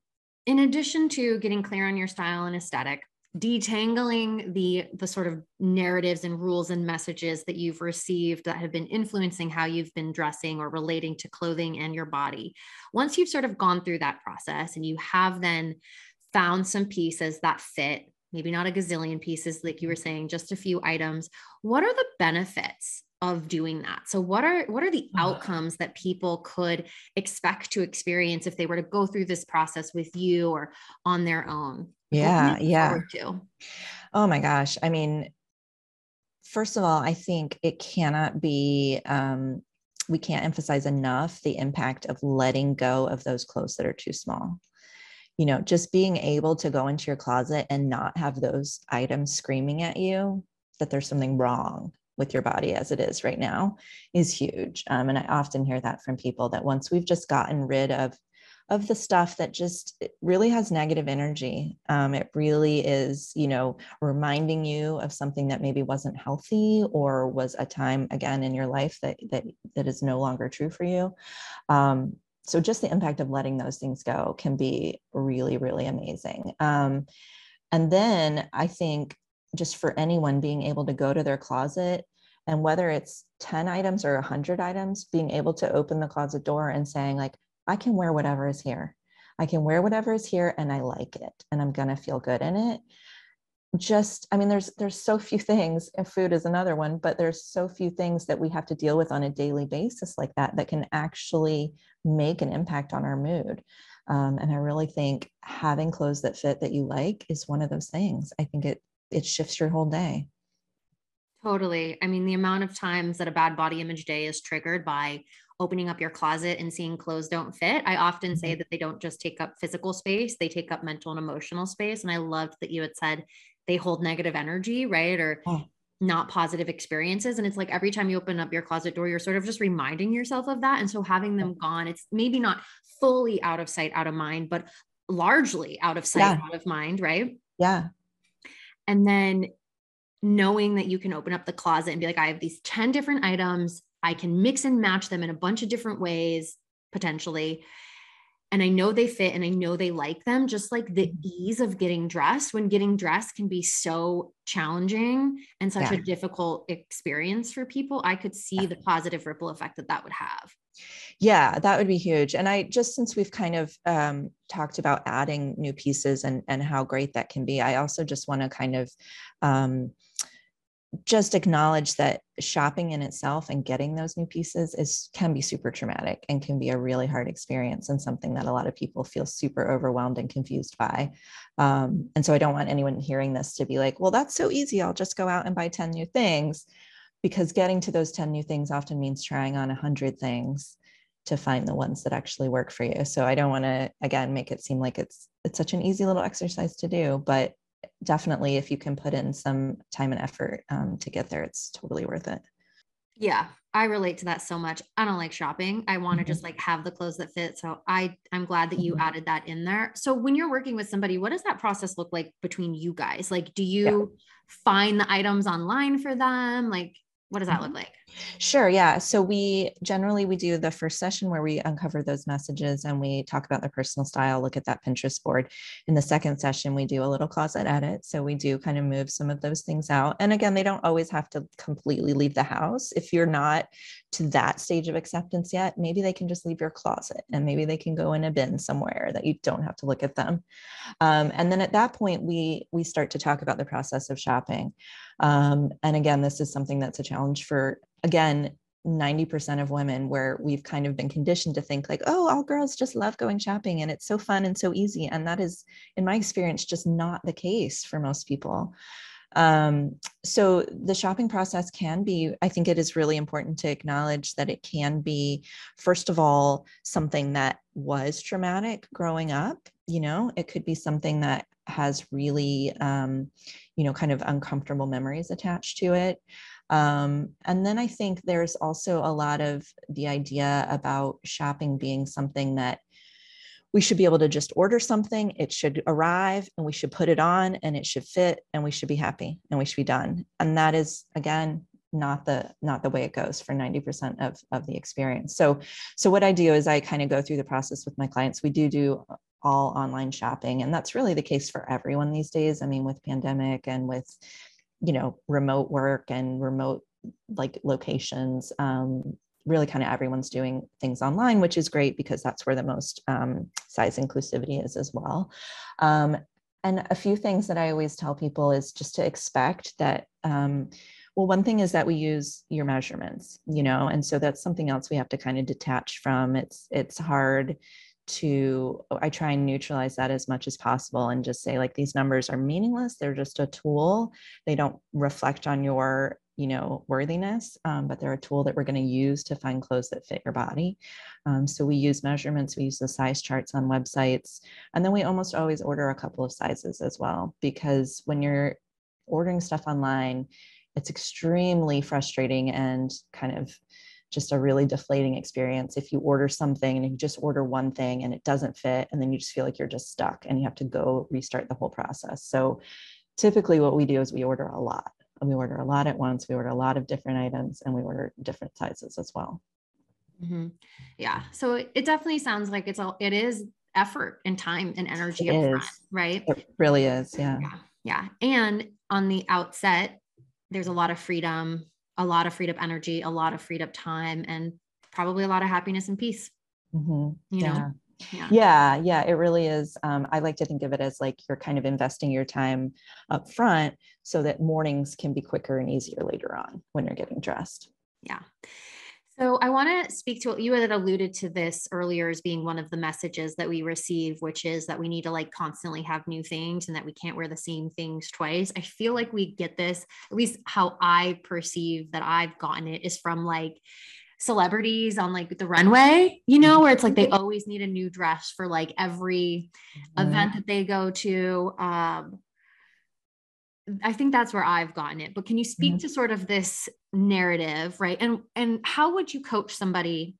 Speaker 1: in addition to getting clear on your style and aesthetic, detangling the the sort of narratives and rules and messages that you've received that have been influencing how you've been dressing or relating to clothing and your body. Once you've sort of gone through that process and you have then found some pieces that fit maybe not a gazillion pieces like you were saying just a few items what are the benefits of doing that. So what are what are the outcomes that people could expect to experience if they were to go through this process with you or on their own?
Speaker 2: Yeah yeah. oh my gosh. I mean first of all i think it cannot be um, we can't emphasize enough the impact of letting go of those clothes that are too small. You know just being able to go into your closet and not have those items screaming at you that there's something wrong with your body as it is right now is huge. Um, and I often hear that from people that once we've just gotten rid of of the stuff that just really has negative energy. Um, it really is, you know, reminding you of something that maybe wasn't healthy or was a time again in your life that that that is no longer true for you. Um, so just the impact of letting those things go can be really, really amazing. Um, and then I think just for anyone being able to go to their closet and whether it's 10 items or 100 items being able to open the closet door and saying like i can wear whatever is here. I can wear whatever is here and i like it and i'm going to feel good in it. Just i mean there's there's so few [LAUGHS] things and food is another one but there's so few things that we have to deal with on a daily basis like that that can actually make an impact on our mood. Um, and i really think having clothes that fit that you like is one of those things. I think it it shifts your whole day
Speaker 1: totally i mean the amount of times that a bad body image day is triggered by opening up your closet and seeing clothes don't fit. I often say mm-hmm. that they don't just take up physical space, they take up mental and emotional space. And I loved that you had said they hold negative energy, right? Or oh. not positive experiences. And it's like every time you open up your closet door, you're sort of just reminding yourself of that. And so having them gone, it's maybe not fully out of sight, out of mind, but largely out of sight, yeah. out of mind, right?
Speaker 2: Yeah.
Speaker 1: And then knowing that you can open up the closet and be like, I have these 10 different items. I can mix and match them in a bunch of different ways, potentially and I know they fit and I know they like them, just like the mm-hmm. ease of getting dressed when getting dressed can be so challenging and such yeah. a difficult experience for people. I could see the positive ripple effect that that would have.
Speaker 2: Yeah, that would be huge. And I just since we've kind of um, talked about adding new pieces and and how great that can be, I also just want to kind of um, just acknowledge that shopping in itself and getting those new pieces is can be super traumatic and can be a really hard experience and something that a lot of people feel super overwhelmed and confused by. Um, and so i don't want anyone hearing this to be like well that's so easy. I'll just go out and buy 10 new things because getting to those 10 new things often means trying on 100 things to find the ones that actually work for you so i don't want to again make it seem like it's it's such an easy little exercise to do but definitely if you can put in some time and effort um, to get there it's totally worth it
Speaker 1: yeah i relate to that so much i don't like shopping i want to mm-hmm. just like have the clothes that fit so i i'm glad that you mm-hmm. added that in there so when you're working with somebody what does that process look like between you guys like do you yeah. find the items online for them like what does that look mm-hmm. like
Speaker 2: Sure. Yeah. So we generally we do the first session where we uncover those messages and we talk about their personal style, look at that Pinterest board. In the second session, we do a little closet edit. So we do kind of move some of those things out. And again, they don't always have to completely leave the house. If you're not to that stage of acceptance yet, maybe they can just leave your closet and maybe they can go in a bin somewhere that you don't have to look at them. Um, and then at that point, we we start to talk about the process of shopping. Um, and again, this is something that's a challenge for again 90% of women where we've kind of been conditioned to think like oh all girls just love going shopping and it's so fun and so easy. And that is in my experience just not the case for most people. Um, so the shopping process can be i think it is really important to acknowledge that it can be first of all something that was traumatic growing up you know? It could be something that has really um, you know kind of uncomfortable memories attached to it um, and then I think there's also a lot of the idea about shopping being something that we should be able to just order something, it should arrive, and we should put it on, and it should fit, and we should be happy, and we should be done. And that is, again, not the not the way it goes for 90% of of the experience. So so what i do is i kind of go through the process with my clients. We do do all online shopping and that's really the case for everyone these days. I mean with pandemic and with you know remote work and remote like locations um, really kind of everyone's doing things online which is great because that's where the most um, size inclusivity is as well. Um, and a few things that i always tell people is just to expect that um, well one thing is that we use your measurements you know and so that's something else we have to kind of detach from. It's it's hard to i try and neutralize that as much as possible and just say like these numbers are meaningless. They're just a tool. They don't reflect on your you know worthiness um, but they're a tool that we're going to use to find clothes that fit your body. Um, so we use measurements we use the size charts on websites and then we almost always order a couple of sizes as well because when you're ordering stuff online it's extremely frustrating and kind of just a really deflating experience. If you order something and you just order one thing and it doesn't fit and then you just feel like you're just stuck and you have to go restart the whole process. So typically what we do is we order a lot. And we order a lot at once we order a lot of different items and we order different sizes as well.
Speaker 1: Mm-hmm. yeah. So it definitely sounds like it's all it is effort and time and energy up front, right?
Speaker 2: It really is yeah.
Speaker 1: Yeah. Yeah. And on the outset there's a lot of freedom a lot of freed up energy, a lot of freed up time, and probably a lot of happiness and peace.
Speaker 2: Mm-hmm.
Speaker 1: You
Speaker 2: yeah.
Speaker 1: know?
Speaker 2: Yeah. yeah yeah it really is um, i like to think of it as like you're kind of investing your time up front so that mornings can be quicker and easier later on when you're getting dressed
Speaker 1: yeah so I want to speak to what you had alluded to this earlier as being one of the messages that we receive, which is that we need to like constantly have new things and that we can't wear the same things twice. I feel like we get this, at least how I perceive that I've gotten it is from like celebrities on like the runway, you know, where it's like they always need a new dress for like every mm-hmm. event that they go to. Um, I think that's where I've gotten it. But can you speak mm-hmm. to sort of this narrative, right? And and how would you coach somebody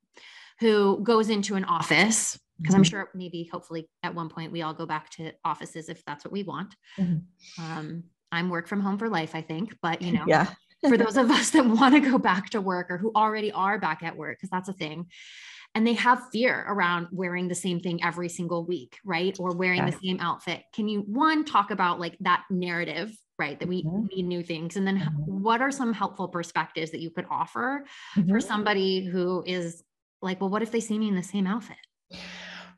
Speaker 1: who goes into an office? Because mm-hmm. I'm sure maybe hopefully at one point we all go back to offices if that's what we want. Mm-hmm. Um, I'm work from home for life, I think, but you know,
Speaker 2: yeah.
Speaker 1: for those of us that [LAUGHS] want to go back to work or who already are back at work, because that's a thing. And they have fear around wearing the same thing every single week, right? Or wearing yeah. the same outfit. Can you one talk about like that narrative right that we mm-hmm. need new things and then mm-hmm. what are some helpful perspectives that you could offer mm-hmm. for somebody who is like well what if they see me in the same outfit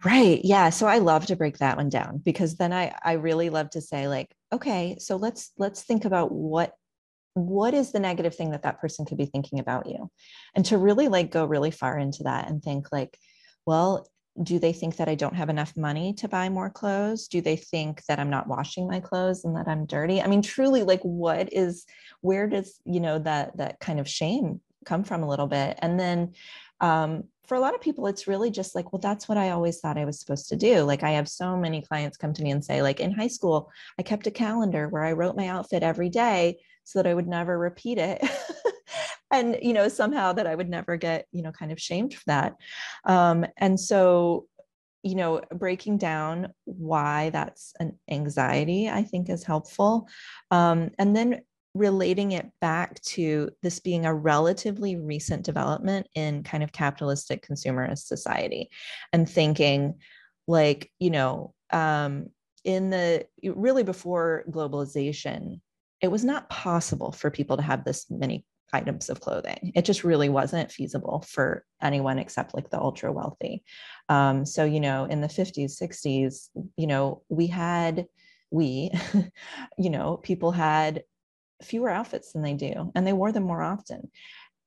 Speaker 2: right yeah so i love to break that one down because then i i really love to say like okay so let's let's think about what what is the negative thing that that person could be thinking about you and to really like go really far into that and think like well do they think that I don't have enough money to buy more clothes? Do they think that I'm not washing my clothes and that I'm dirty? I mean, truly, like, what is, where does, you know, that, that kind of shame come from a little bit? And then, um, for a lot of people, it's really just like, well, that's what I always thought I was supposed to do. Like, I have so many clients come to me and say, like, in high school, I kept a calendar where I wrote my outfit every day so that I would never repeat it. [LAUGHS] and you know somehow that i would never get you know kind of shamed for that um, and so you know breaking down why that's an anxiety i think is helpful um, and then relating it back to this being a relatively recent development in kind of capitalistic consumerist society and thinking like you know um, in the really before globalization it was not possible for people to have this many items of clothing. It just really wasn't feasible for anyone except like the ultra wealthy. Um, so, you know, in the 50s, 60s, you know, we had, we, [LAUGHS] you know, people had fewer outfits than they do, and they wore them more often.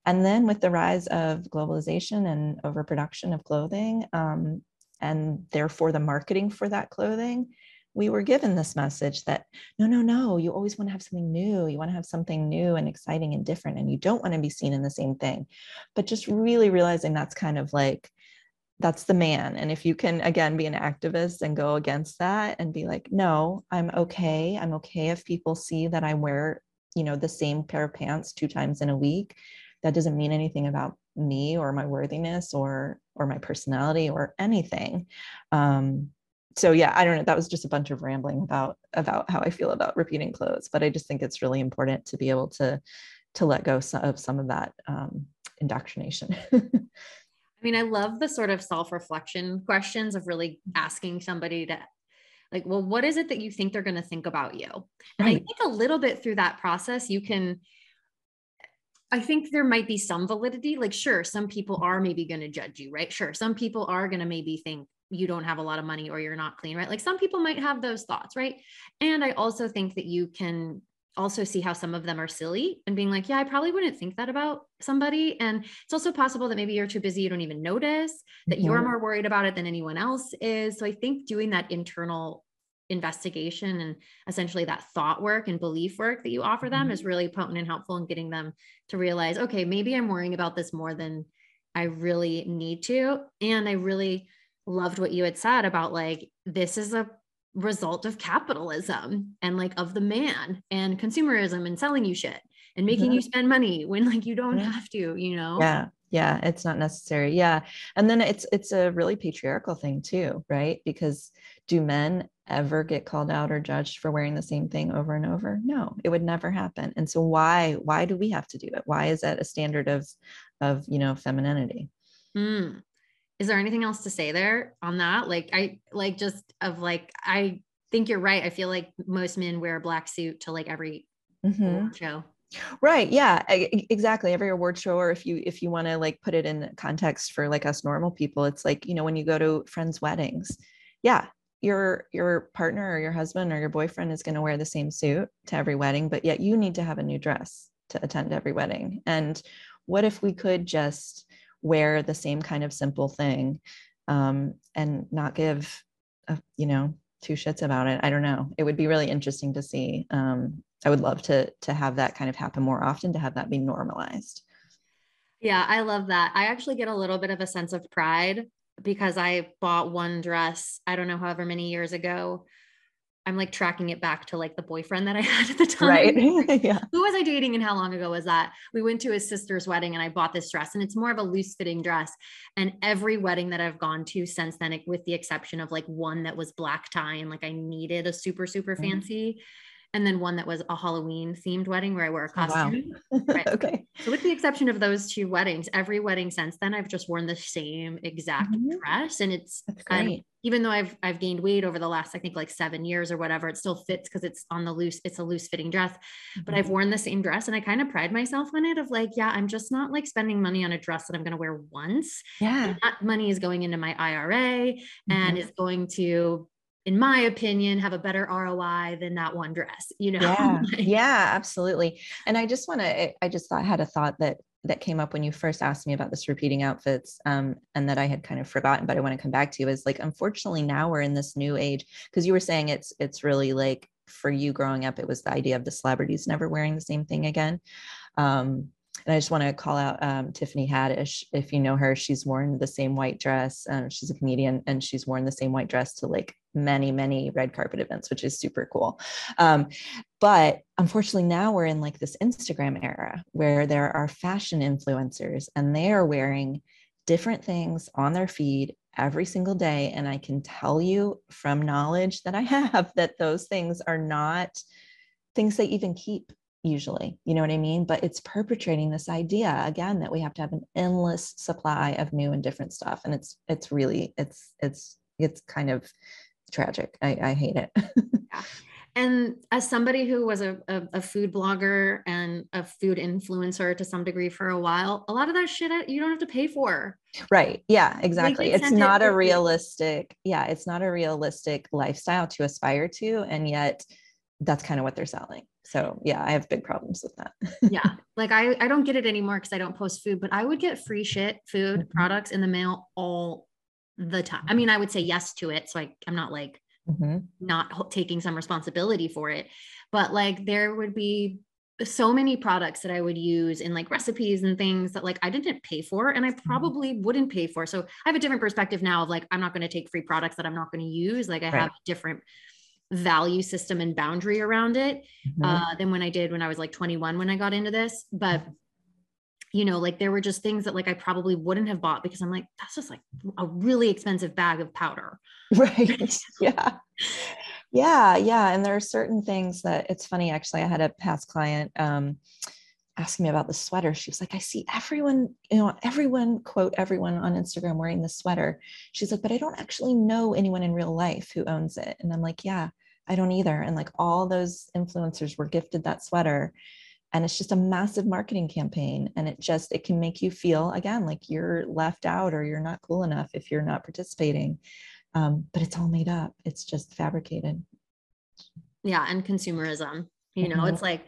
Speaker 2: And then with the rise of globalization and overproduction of clothing, um, and therefore the marketing for that clothing, we were given this message that no, no, no, you always want to have something new. You want to have something new and exciting and different, and you don't want to be seen in the same thing. But just really realizing that's kind of like, that's the man. And if you can, again, be an activist and go against that and be like, no, I'm okay. I'm okay if people see that I wear, you know, the same pair of pants two times in a week. That doesn't mean anything about me or my worthiness or or my personality or anything um, so yeah i don't know that was just a bunch of rambling about about how i feel about repeating clothes but i just think it's really important to be able to to let go of some of that um, indoctrination [LAUGHS]
Speaker 1: i mean i love the sort of self-reflection questions of really asking somebody to like well what is it that you think they're going to think about you and right. i think a little bit through that process you can I think there might be some validity. Like, sure, some people are maybe going to judge you, right? Sure, some people are going to maybe think, you don't have a lot of money or you're not clean, right? Like some people might have those thoughts, right? And I also think that you can also see how some of them are silly and being like, yeah, I probably wouldn't think that about somebody. And it's also possible that maybe you're too busy, you don't even notice that mm-hmm. you're more worried about it than anyone else is. So I think doing that internal investigation and essentially that thought work and belief work that you offer them mm-hmm. is really potent and helpful in getting them to realize, okay, maybe I'm worrying about this more than I really need to. And I really loved what you had said about like this is a result of capitalism and like of the man and consumerism and selling you shit and making mm-hmm. you spend money when like you don't have to you know?
Speaker 2: Yeah. Yeah. It's not necessary. Yeah. And then it's it's a really patriarchal thing too right? Because do men ever get called out or judged for wearing the same thing over and over? No it would never happen. And so why why do we have to do it? Why is that a standard of of you know femininity?
Speaker 1: Mm is there anything else to say there on that like i like just of like i think you're right i feel like most men wear a black suit to like every mm-hmm. show
Speaker 2: Right. Yeah, exactly. Every award show, or if you if you want to like put it in context for like us normal people, it's like, you know, when you go to friends' weddings, yeah, your your partner or your husband or your boyfriend is going to wear the same suit to every wedding, but yet you need to have a new dress to attend every wedding. And what if we could just wear the same kind of simple thing um, and not give a, you know two shits about it. I don't know. It would be really interesting to see. Um, i would love to to have that kind of happen more often to have that be normalized.
Speaker 1: Yeah i love that. I actually get a little bit of a sense of pride because i bought one dress i don't know however many years ago I'm like tracking it back to like the boyfriend that I [LAUGHS] had at the time.
Speaker 2: Right. [LAUGHS]
Speaker 1: yeah. Who was I dating and how long ago was that? We went to his sister's wedding and I bought this dress and it's more of a loose fitting dress. And every wedding that I've gone to since then, with the exception of like one that was black tie and like I needed a super, super mm-hmm. And then one that was a Halloween themed wedding where I wore a costume.
Speaker 2: Oh, wow. [LAUGHS] right. okay.
Speaker 1: So with the exception of those two weddings, every wedding since then, I've just worn the same exact mm-hmm. dress, and it's even though I've I've gained weight over the last I think like seven years or whatever, it still fits because it's on the loose. It's a loose fitting dress, mm-hmm. but I've mm-hmm. worn the same dress, and I kind of pride myself on it. Of like, yeah, I'm just not like spending money on a dress that I'm going to wear once.
Speaker 2: Yeah,
Speaker 1: and that money is going into my IRA mm-hmm. and is going to in my opinion, have a better ROI than that one dress, you know?
Speaker 2: Yeah, [LAUGHS] yeah, absolutely. And I just want to, I just thought, had a thought that that came up when you first asked me about this repeating outfits um, and that I had kind of forgotten, but I want to come back to you is like, unfortunately now we're in this new age because you were saying it's, it's really like for you growing up, it was the idea of the celebrities never wearing the same thing again. Um, and I just want to call out um, Tiffany Haddish. If you know her, she's worn the same white dress. Um, she's a comedian and she's worn the same white dress to like many, many red carpet events, which is super cool. Um, but unfortunately, now we're in like this Instagram era where there are fashion influencers and they are wearing different things on their feed every single day. And I can tell you from knowledge that I [LAUGHS] have that those things are not things they even keep usually you know what i mean? But it's perpetrating this idea again that we have to have an endless supply of new and different stuff and it's it's really it's it's it's kind of tragic. I, I hate it. [LAUGHS]
Speaker 1: Yeah. and as somebody who was a, a, a, food blogger and a food influencer to some degree for a while a lot of that shit you don't have to pay for.
Speaker 2: Right. Yeah exactly. it's not it a realistic yeah it's not a realistic lifestyle to aspire to and yet that's kind of what they're selling so yeah i have big problems with that
Speaker 1: yeah like i i don't get it anymore because i don't post food but i would get free shit food mm-hmm. products in the mail all the time i mean i would say yes to it so I, i'm not like mm-hmm. not taking some responsibility for it but like there would be so many products that I would use in like recipes and things that like I didn't pay for and I mm-hmm. probably wouldn't pay for. So I have a different perspective now of like I'm not going to take free products that I'm not going to use. Like I right. have different value system and boundary around it mm-hmm. uh, than when I did when I was like 21 when I got into this. But you know, like there were just things that like I probably wouldn't have bought because I'm like, that's just like a really expensive bag of powder. [LAUGHS]
Speaker 2: Right. yeah. Yeah. Yeah. And there are certain things that it's funny, actually. I had a past client um, asking me about the sweater. She was like, I see everyone, you know, everyone, quote, everyone on Instagram wearing the sweater. She's like, but I don't actually know anyone in real life who owns it. And I'm like, yeah, I don't either. And like all those influencers were gifted that sweater. And it's just a massive marketing campaign. And it just, it can make you feel again like you're left out or you're not cool enough if you're not participating. Um, but it's all made up, it's just fabricated.
Speaker 1: Yeah. And consumerism, you know, mm-hmm. it's like,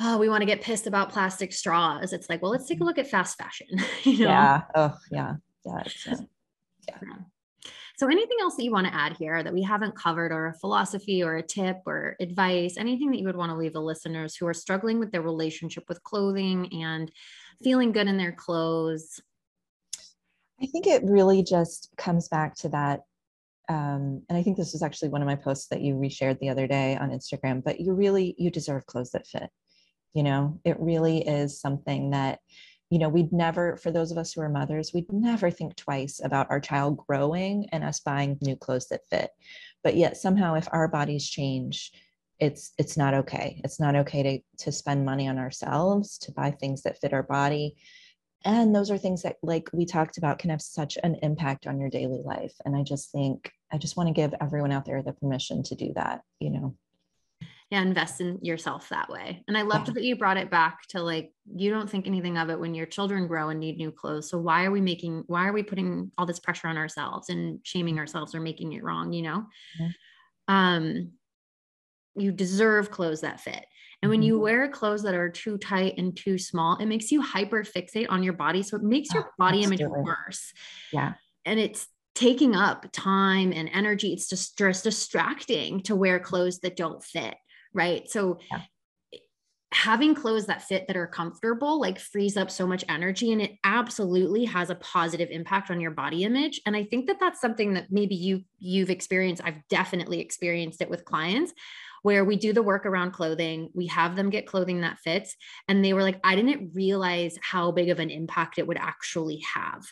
Speaker 1: oh, we want to get pissed about plastic straws. It's like, well, let's take a look at fast fashion. [LAUGHS] you know?
Speaker 2: Yeah. Oh, yeah. Yeah. Uh,
Speaker 1: yeah. So, anything else that you want to add here that we haven't covered, or a philosophy, or a tip, or advice, anything that you would want to leave the listeners who are struggling with their relationship with clothing and feeling good in their clothes?
Speaker 2: I think it really just comes back to that. Um, and I think this was actually one of my posts that you reshared the other day on Instagram, but you really, you deserve clothes that fit. You know, it really is something that you know, we'd never, for those of us who are mothers, we'd never think twice about our child growing and us buying new clothes that fit. But yet somehow if our bodies change, it's it's not okay. It's not okay to to spend money on ourselves, to buy things that fit our body. And those are things that like we talked about can have such an impact on your daily life. And I just think I just want to give everyone out there the permission to do that, you know.
Speaker 1: Yeah invest in yourself that way and i loved yeah. that you brought it back to like you don't think anything of it when your children grow and need new clothes so why are we making why are we putting all this pressure on ourselves and shaming ourselves or making it wrong you know yeah. um you deserve clothes that fit and when you mm-hmm. wear clothes that are too tight and too small, it makes you hyper fixate on your body. So it makes your oh, body image worse.
Speaker 2: Yeah.
Speaker 1: And it's taking up time and energy. It's just, just distracting to wear clothes that don't fit. Right. So yeah. having clothes that fit that are comfortable like frees up so much energy and it absolutely has a positive impact on your body image. And I think that that's something that maybe you you've experienced. I've definitely experienced it with clients where we do the work around clothing, we have them get clothing that fits. And they were like, I didn't realize how big of an impact it would actually have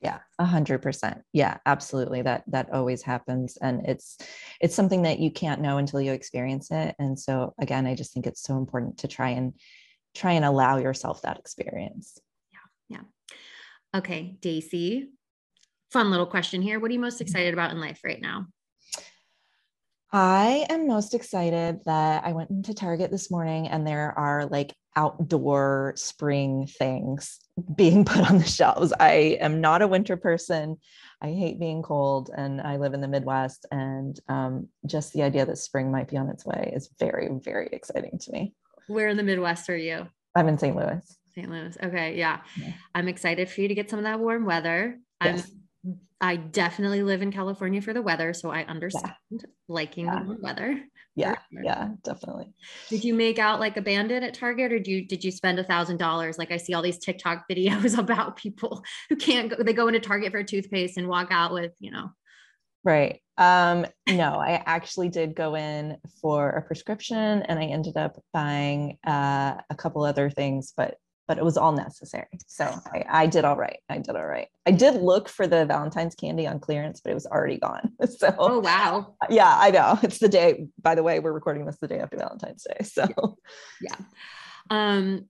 Speaker 2: yeah a hundred percent. Yeah absolutely. That that always happens and it's it's something that you can't know until you experience it and so again i just think it's so important to try and try and allow yourself that experience.
Speaker 1: Yeah yeah. Okay daisy fun little question here. What are you most mm-hmm. excited about in life right now
Speaker 2: I am most excited that I went into Target this morning and there are like outdoor spring things being [LAUGHS] put on the shelves. I am not a winter person. I hate being cold and I live in the Midwest. And um, just the idea that spring might be on its way is very, very exciting to me.
Speaker 1: Where in the Midwest are you?
Speaker 2: I'm in St. Louis.
Speaker 1: St. Louis. Okay. Yeah. yeah. I'm excited for you to get some of that warm weather. Yes. I'm I definitely live in California for the weather, so I understand yeah. liking yeah. the weather.
Speaker 2: Yeah, yeah, definitely.
Speaker 1: Did you make out like a bandit at Target, or did you did you spend a thousand dollars? Like I see all these TikTok [LAUGHS] videos about people who can't go. They go into Target for toothpaste and walk out with you know.
Speaker 2: Right. Um, no, I actually did go in for a prescription, and I ended up buying uh, a couple other things, but but it was all necessary. So I, I, did all right. I did all right. I did look for the Valentine's candy on clearance, but it was already gone. [LAUGHS] So
Speaker 1: oh wow.
Speaker 2: Yeah, I know. It's the day, by the way, we're recording this the day after Valentine's Day. So
Speaker 1: yeah. Um,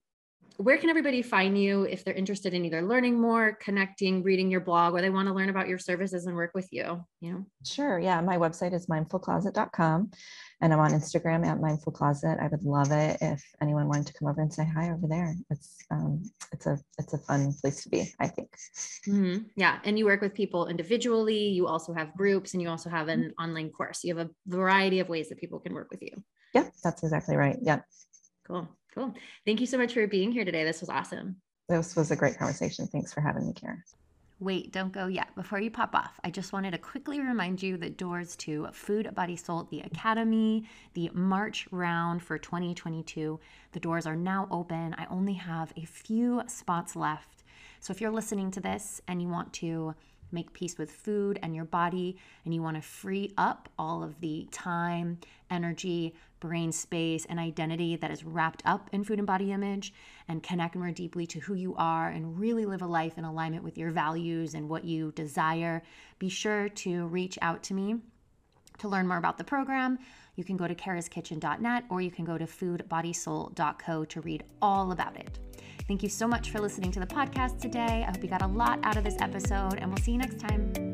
Speaker 1: where can everybody find you if they're interested in either learning more, connecting, reading your blog, or they want to learn about your services and work with you? You know?
Speaker 2: Sure. Yeah. My website is mindfulcloset.com and I'm on Instagram at mindful closet. I would love it if anyone wanted to come over and say hi over there. It's um it's a it's a fun place to be, I think.
Speaker 1: Mm-hmm. Yeah. And you work with people individually, you also have groups and you also have an mm-hmm. online course. You have a variety of ways that people can work with you.
Speaker 2: Yeah, that's exactly right. Yeah.
Speaker 1: Cool. Cool. Thank you so much for being here today. This was awesome.
Speaker 2: This was a great conversation. Thanks for having me, Kara.
Speaker 1: Wait, don't go yet. Before you pop off, I just wanted to quickly remind you that doors to Food Body Soul, the Academy, the March round for 2022, the doors are now open. I only have a few spots left. So if you're listening to this and you want to make peace with food and your body, and you want to free up all of the time, energy, brain space, and identity that is wrapped up in food and body image, and connect more deeply to who you are and really live a life in alignment with your values and what you desire, be sure to reach out to me. To learn more about the program, you can go to karaskitchen.net or you can go to foodbodysoul.co to read all about it. Thank you so much for listening to the podcast today. I hope you got a lot out of this episode, and we'll see you next time.